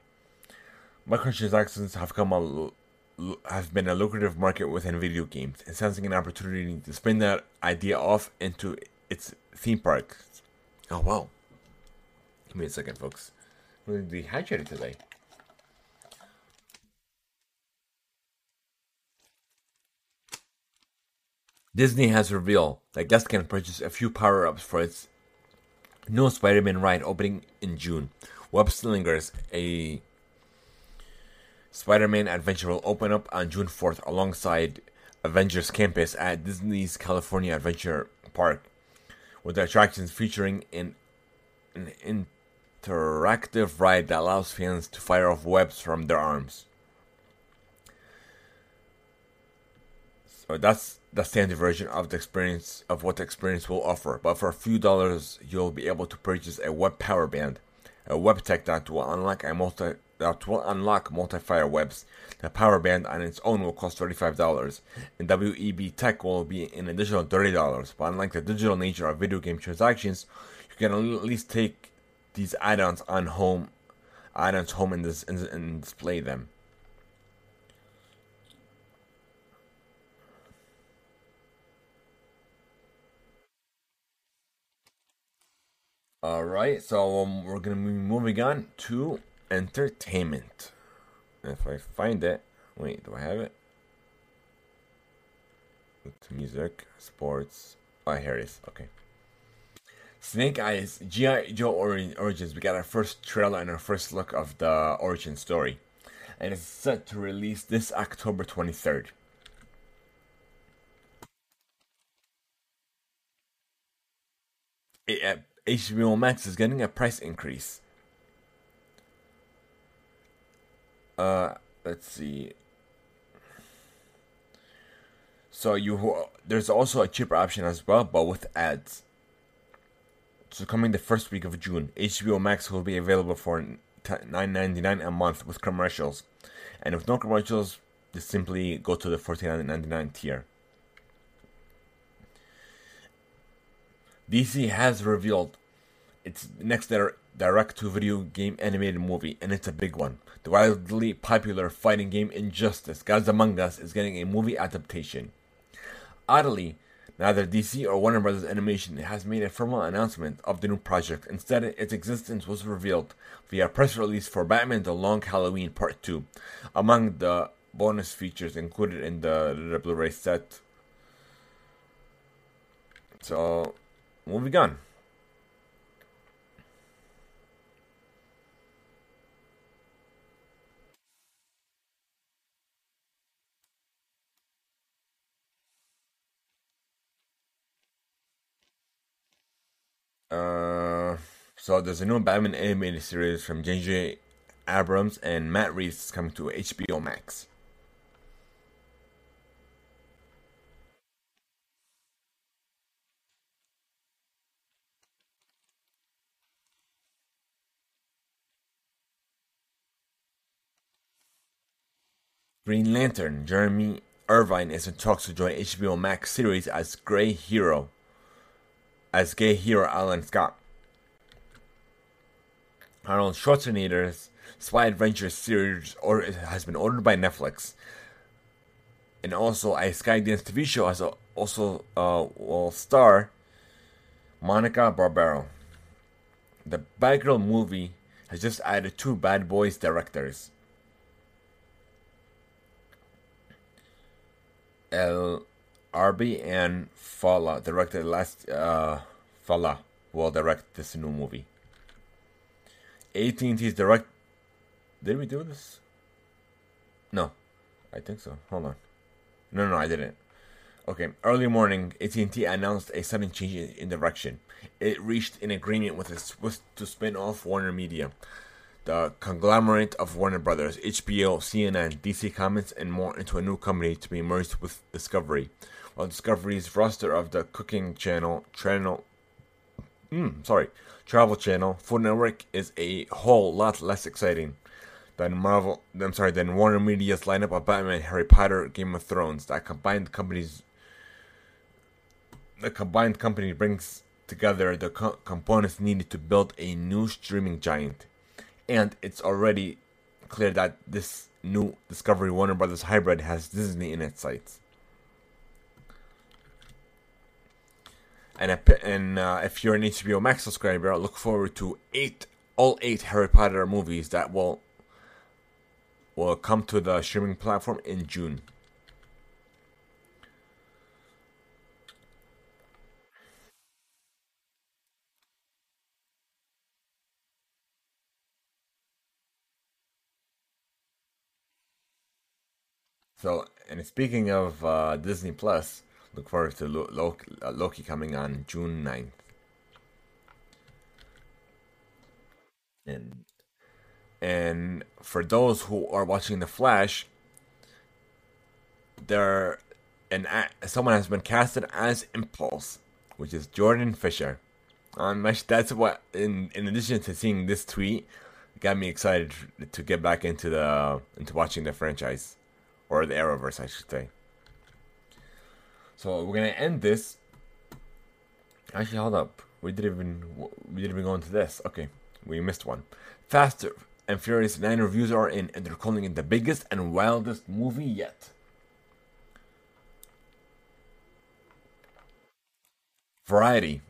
A: Microtransactions have come a have been a lucrative market within video games, and sensing an opportunity to spin that idea off into its theme park. Oh wow! Give me a second, folks. I'm really dehydrated today. Disney has revealed that guests can purchase a few power ups for its new Spider Man ride opening in June. Web Slingers, a Spider Man adventure, will open up on June 4th alongside Avengers Campus at Disney's California Adventure Park, with attractions featuring an, an interactive ride that allows fans to fire off webs from their arms. So that's the standard version of the experience of what the experience will offer. But for a few dollars, you'll be able to purchase a web power band, a web tech that will unlock a multi that will unlock multi-fire webs. The power band on its own will cost $35, and WEB Tech will be an additional $30. But unlike the digital nature of video game transactions, you can at least take these add-ons on home, add-ons home and, and, and display them. All right, so um, we're gonna be moving on to entertainment. If I find it, wait, do I have it? To music, sports. Oh, here it is. Okay. Snake Eyes G.I. Joe Origins. We got our first trailer and our first look of the origin story. And it's set to release this October 23rd. It, uh, HBO Max is getting a price increase. Uh, let's see. So you there's also a cheaper option as well, but with ads. So coming the first week of June, HBO Max will be available for nine ninety nine a month with commercials, and with no commercials, just simply go to the fourteen ninety nine tier. DC has revealed its next direct to video game animated movie, and it's a big one. The wildly popular fighting game Injustice Gods Among Us is getting a movie adaptation. Oddly, neither DC or Warner Bros. Animation has made a formal announcement of the new project. Instead, its existence was revealed via a press release for Batman The Long Halloween Part 2. Among the bonus features included in the, Blu ray set. So, moving on. Uh, so there's a new Batman animated series from J.J. Abrams and Matt Reeves coming to HBO Max. Green Lantern Jeremy Irvine is in talks to join HBO Max series as Grey Hero as gay hero Alan Scott. Arnold Schwarzenegger's Spy Adventure series or, has been ordered by Netflix. And also, a Skydance TV show has also uh, will star Monica Barbaro. The Bad Girl movie has just added two Bad Boys directors. El Arbi and Fallah directed last uh, Fallah will direct this new movie. AT&T's direct. Did we do this? No, I think so. Hold on. No, no, I didn't. Okay, early morning, AT&T announced a sudden change in direction. It reached an agreement with its with to spin off Warner Media, the conglomerate of Warner Brothers, HBO, CNN, DC Comics, and more, into a new company to be merged with Discovery on Discovery's roster of the Cooking Channel, Channel, mm, sorry, Travel Channel, Food Network is a whole lot less exciting than Marvel. I'm sorry, than Warner Media's lineup of Batman, Harry Potter, Game of Thrones. That combined companies, the combined company brings together the co- components needed to build a new streaming giant, and it's already clear that this new Discovery Warner Brothers hybrid has Disney in its sights. And, and uh, if you're an HBO Max subscriber, I look forward to eight, all eight Harry Potter movies that will will come to the streaming platform in June. So, and speaking of uh, Disney Plus, Look forward to Loki, uh, Loki coming on June 9th. And and for those who are watching The Flash, there and someone has been casted as Impulse, which is Jordan Fisher. Um, that's what. In in addition to seeing this tweet, got me excited to get back into the into watching the franchise, or the Arrowverse, I should say. So we're gonna end this. Actually, hold up. We didn't even we didn't even go into this. Okay, we missed one. Faster and Furious 9 reviews are in, and they're calling it the biggest and wildest movie yet. Variety.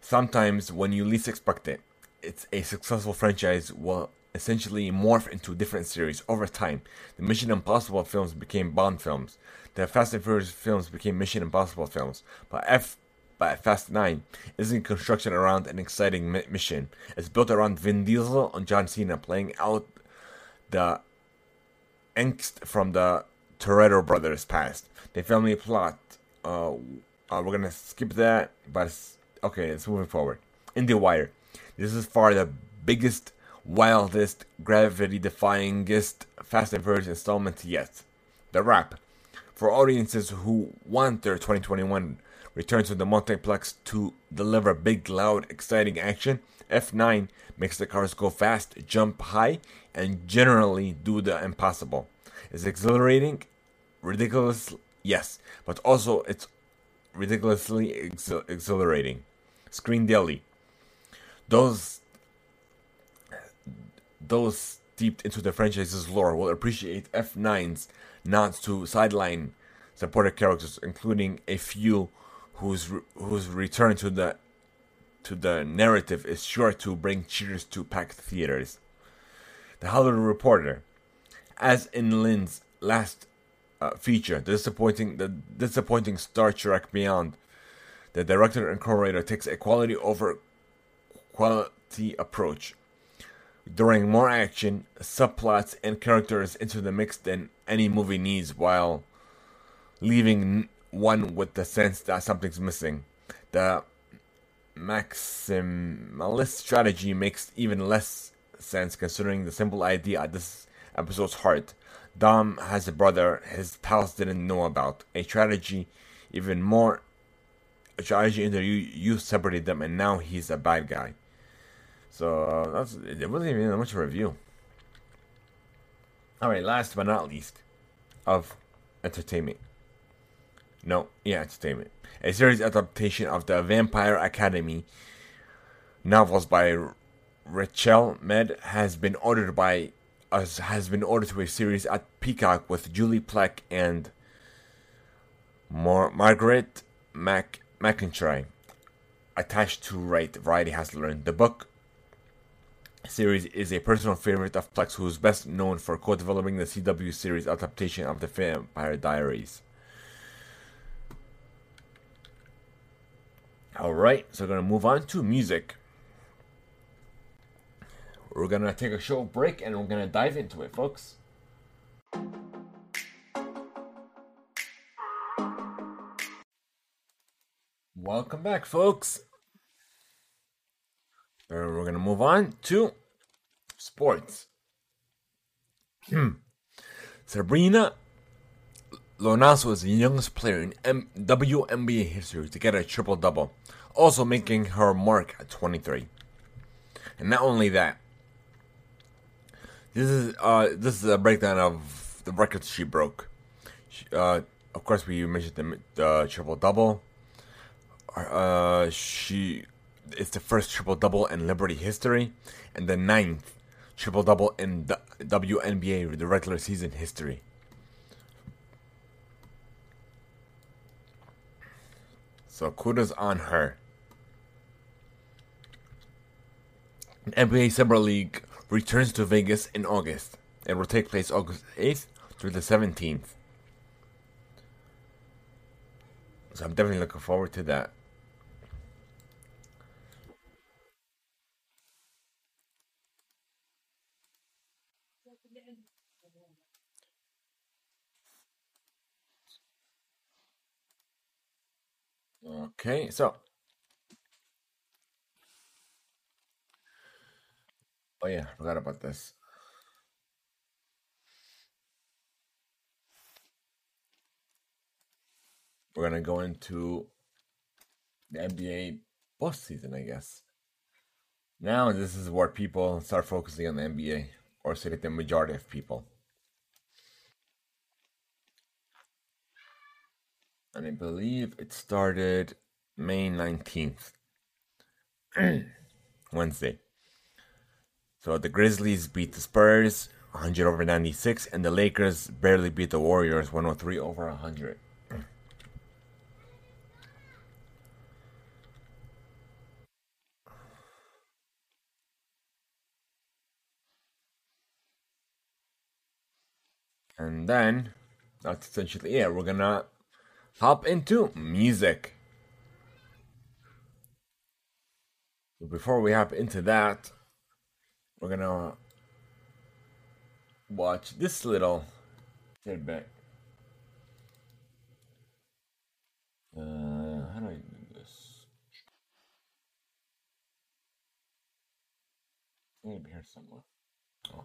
A: Sometimes, when you least expect it, it's a successful franchise will essentially morph into different series over time. The Mission Impossible films became Bond films. The Fast and Furious films became Mission Impossible films. But F but Fast 9 isn't construction around an exciting mission. It's built around Vin Diesel and John Cena playing out the angst from the Toretto brothers' past. The family plot. Uh, uh, we're gonna skip that, but okay, it's moving forward. IndieWire, This is far the biggest, wildest, gravity-defyingest Fast and Furious installment yet. The Wrap. For audiences who want their 2021 returns to the multiplex to deliver big, loud, exciting action. F9 makes the cars go fast, jump high, and generally do the impossible. It's exhilarating, ridiculous, yes, but also it's ridiculously exhil- exhilarating. Screen Daily. Those those steeped into the franchise's lore will appreciate F9's nods to sideline supported characters, including a few whose whose return to the to the narrative is sure to bring cheers to packed theaters. The Hollywood Reporter, as in Lin's last uh, feature, the disappointing the disappointing Star Trek Beyond, the director and co-writer takes a quality over quality approach. During more action, subplots, and characters into the mix than any movie needs, while leaving one with the sense that something's missing. The maximalist strategy makes even less sense considering the simple idea at this episode's heart. Dom has a brother his pals didn't know about. A strategy even more a strategy you you separated them and now he's a bad guy. So uh, that's it wasn't even that much of a review. Alright, last but not least of entertainment. No, yeah, entertainment. A series adaptation of the Vampire Academy novels by Richelle Mead has been ordered by us has been ordered to a series at Peacock with Julie Plec and Mar- Margaret Mac McIntyre attached to write. Variety has learned the book series is a personal favorite of Plec's, who is best known for co-developing the CW series adaptation of the Vampire Diaries. Alright, so we're to move on to music. We're to take a short break and we're to dive into it, folks. Welcome back, folks. we're to move on to sports. Hmm. Sabrina Ionescu was the youngest player in M- WNBA history to get a triple double, also making her mark at 23. And not only that, this is uh, this is a breakdown of the records she broke. She, uh, of course, we mentioned the triple double. Uh, she it's the first triple double in Liberty history, and the ninth triple double in the WNBA the regular season history. So kudos on her. NBA Summer League returns to Vegas in August. It will take place August 8th through the 17th. So I'm definitely looking forward to that. Okay, so. Oh yeah, I forgot about this. We're gonna go into the NBA postseason, I guess. Now this is where people start focusing on the NBA, or say that the majority of people. And I believe it started May 19th, Wednesday. So the Grizzlies beat the Spurs 100 over 96, and the Lakers barely beat the Warriors 103 over 100. And then, that's essentially it. We're gonna hop into music. Before we hop into that, we're gonna watch this little tidbit. Uh, how do I do this? I need to be here somewhere. Oh.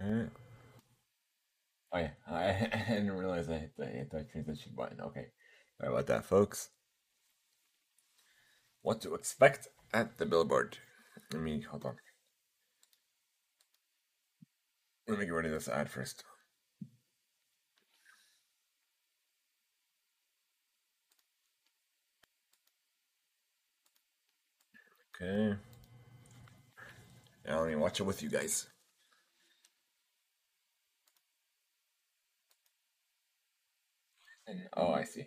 A: Oh yeah, I, I didn't realize I hit the, hit the transition button. Okay, sorry about that, folks. What to expect at the billboard? Let me hold on. Let me get rid of this ad first. Okay. Now let me watch it with you guys. Oh, I see.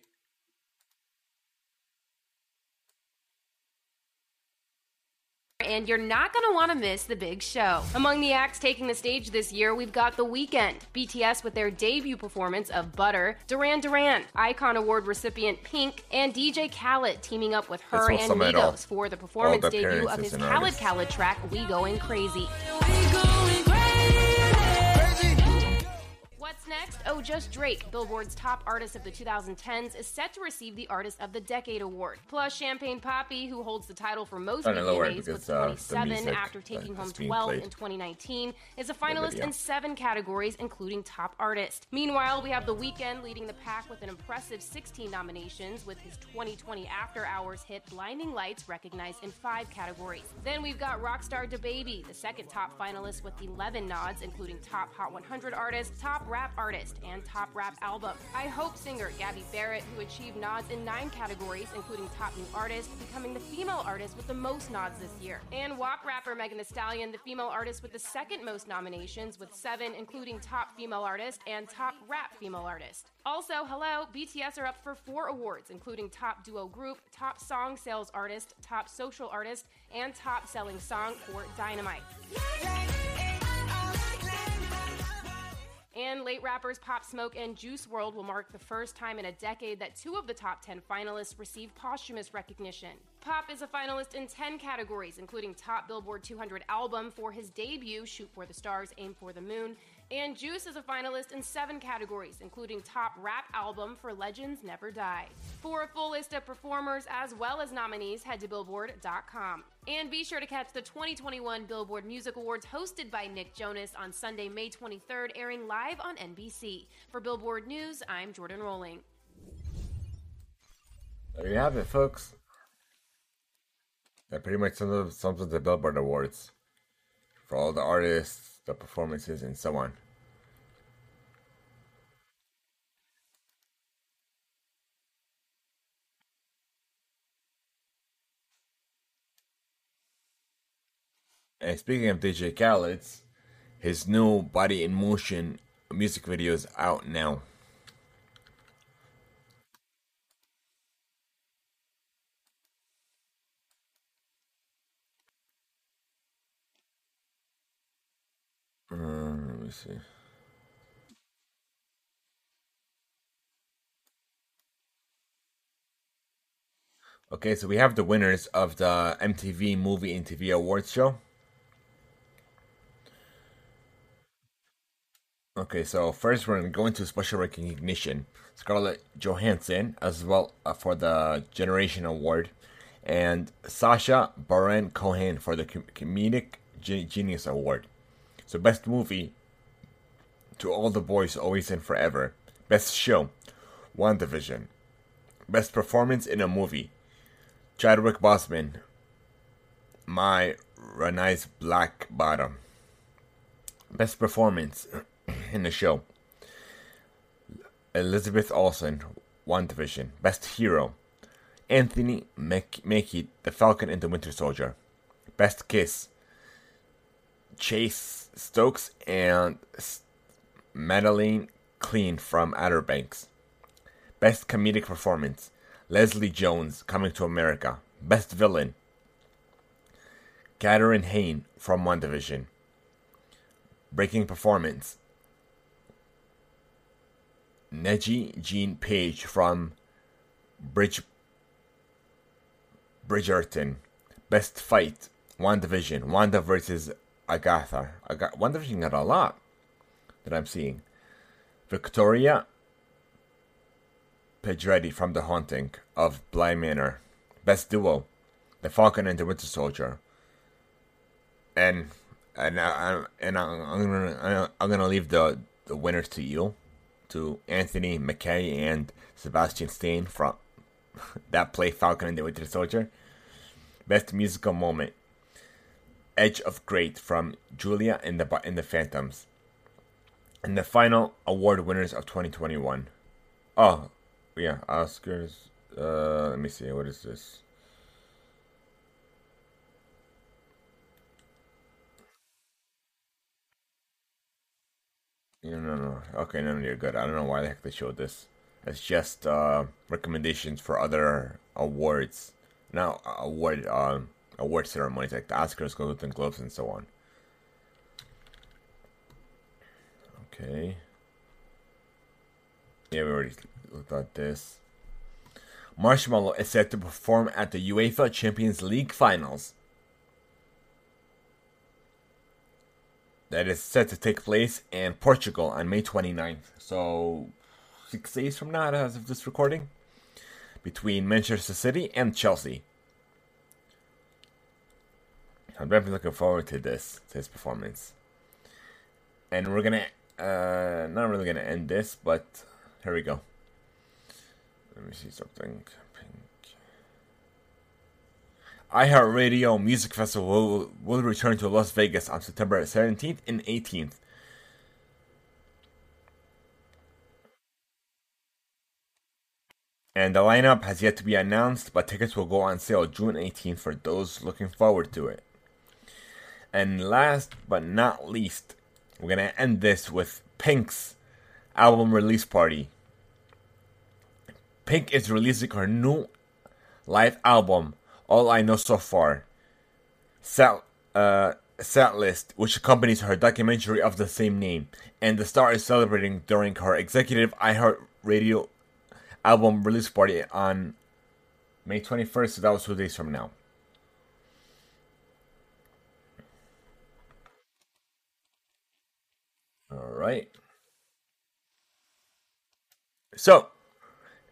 B: and you're not going to want to miss the big show. Among the acts taking the stage this year, we've got The Weeknd, BTS with their debut performance of Butter, Duran Duran, Icon Award recipient Pink, and DJ Khaled teaming up with H.E.R. and Migos for the performance debut of his Khaled Khaled track, We Going Crazy. What's next? Oh, just Drake, Billboard's top artist of the 2010s, is set to receive the Artist of the Decade award. Plus, Champagne Papi, who holds the title for most VMAs with 27 uh, after taking home 12 played. in 2019, is a finalist in seven categories, including top artist. Meanwhile, we have The Weeknd leading the pack with an impressive 16 nominations, with his 2020 After Hours hit Blinding Lights recognized in five categories. Then we've got Rockstar DaBaby, the second top finalist with 11 nods, including top Hot 100 artist, top rap rap artist and top rap album. I Hope singer Gabby Barrett, who achieved nods in nine categories, including top new artist, becoming the female artist with the most nods this year. And WAP rapper Megan Thee Stallion, the female artist with the second most nominations, with seven, including top female artist and top rap female artist. Also, hello, BTS are up for four awards, including top duo group, top song sales artist, top social artist, and top selling song for Dynamite. And late rappers Pop Smoke and Juice WRLD will mark the first time in a decade that two of the top 10 finalists receive posthumous recognition. Pop is a finalist in 10 categories, including Top Billboard 200 Album for his debut, Shoot for the Stars, Aim for the Moon, and Juice is a finalist in seven categories, including Top Rap Album for Legends Never Die. For a full list of performers as well as nominees, head to Billboard.com. And be sure to catch the 2021 Billboard Music Awards hosted by Nick Jonas on Sunday, May 23rd, airing live on NBC. For Billboard News, I'm Jordan Rolling.
A: There you have it, folks. That pretty much sums up, the Billboard Awards for all the artists the performances, and so on. And speaking of DJ Khaled's, his new Body in Motion music video is out now. Uh, let me see. Okay, so we have the winners of the MTV Movie and TV Awards show. Okay, so first we're going to special recognition. Scarlett Johansson, as well uh, for the Generation Award, and Sacha Baron Cohen for the Comedic Genius Award. So, best movie To All the Boys Always and Forever. Best Show, WandaVision. Best Performance in a Movie, Chadwick Boseman, Ma Rainey's Black Bottom. Best Performance in the show, Elizabeth Olsen, WandaVision. Best Hero, Anthony Mackie, The Falcon and the Winter Soldier. Best Kiss, Chase Stokes and Madelyn Cline from Outer Banks. Best Comedic Performance, Leslie Jones, Coming to America. Best Villain, Kathryn Hahn from WandaVision. Breaking Performance, Neji Jean Page from Bridge Bridgerton. Best Fight, WandaVision. Wanda versus Agatha. Ag- WandaVision got a lot that I'm seeing. Victoria Pedretti from The Haunting of Bly Manor. Best Duo, The Falcon and the Winter Soldier. And and I, and I'm, I'm gonna I'm gonna leave the the winners to you, to Anthony Mackie and Sebastian Stan from that play Falcon and the Winter Soldier. Best musical moment, Edge of Great from Julia and the in the Phantoms. And the final award winners of 2021. Oh, yeah, Oscars. Uh, let me see. What is this? No, no, no. Okay, no, no, you're good. I don't know why the heck they showed this. It's just uh, recommendations for other awards. Now, award um, award ceremonies like the Oscars, Golden Globes, and so on. Okay. Yeah, we already looked at this. Marshmello is set to perform at the UEFA Champions League finals. That is set to take place in Portugal on May 29th. So, six days from now, as of this recording, between Manchester City and Chelsea. I'm definitely looking forward to this, to performance. And we're gonna, uh, not really gonna end this, but here we go. Let me see something. IHeartRadio Music Festival will, will return to Las Vegas on September 17th and 18th. And the lineup has yet to be announced, but tickets will go on sale June 18th for those looking forward to it. And last but not least, we're going to end this with Pink's album release party. Pink is releasing her new live album, All I Know So Far. Set, uh, which accompanies her documentary of the same name, and the star is celebrating during her executive iHeartRadio album release party on May 21st, so that was two days from now. All right. So,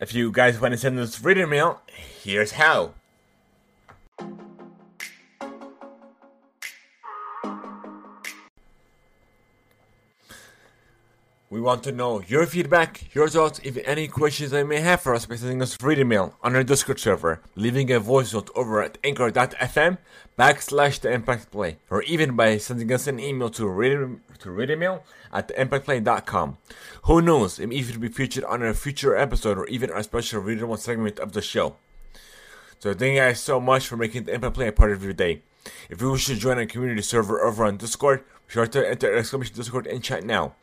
A: if you guys want to send us reader mail, here's how. We want to know your feedback, your thoughts, if any questions you may have for us by sending us a free email on our Discord server, leaving a voice note over at anchor.fm backslash the impact play, or even by sending us an email to read, to read email at theimpactplay.com. Who knows, it may even be featured on a future episode or even our special reader one segment of the show. So thank you guys so much for making the Impact Play a part of your day. If you wish to join our community server over on Discord, be sure to enter exclamation Discord and chat now.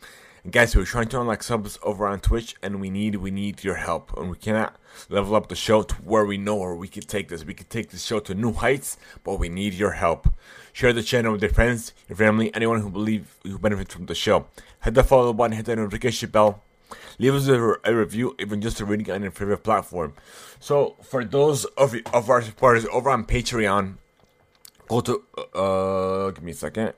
A: And guys, we're trying to unlock subs over on Twitch, and we need we need your help. And we cannot level up the show to where we know where we can take this. We can take this show to new heights, but we need your help. Share the channel with your friends, your family, anyone who believe who benefits from the show. Hit the follow button, hit the notification bell. Leave us a, a review, even just a reading on your favorite platform. So, for those of of our supporters over on Patreon, go to uh, give me a second.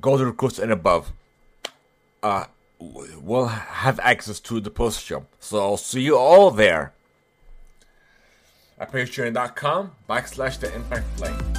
A: Golden recruits and above uh, will have access to the post show. So I'll see you all there at patreon.com backslash the impact play.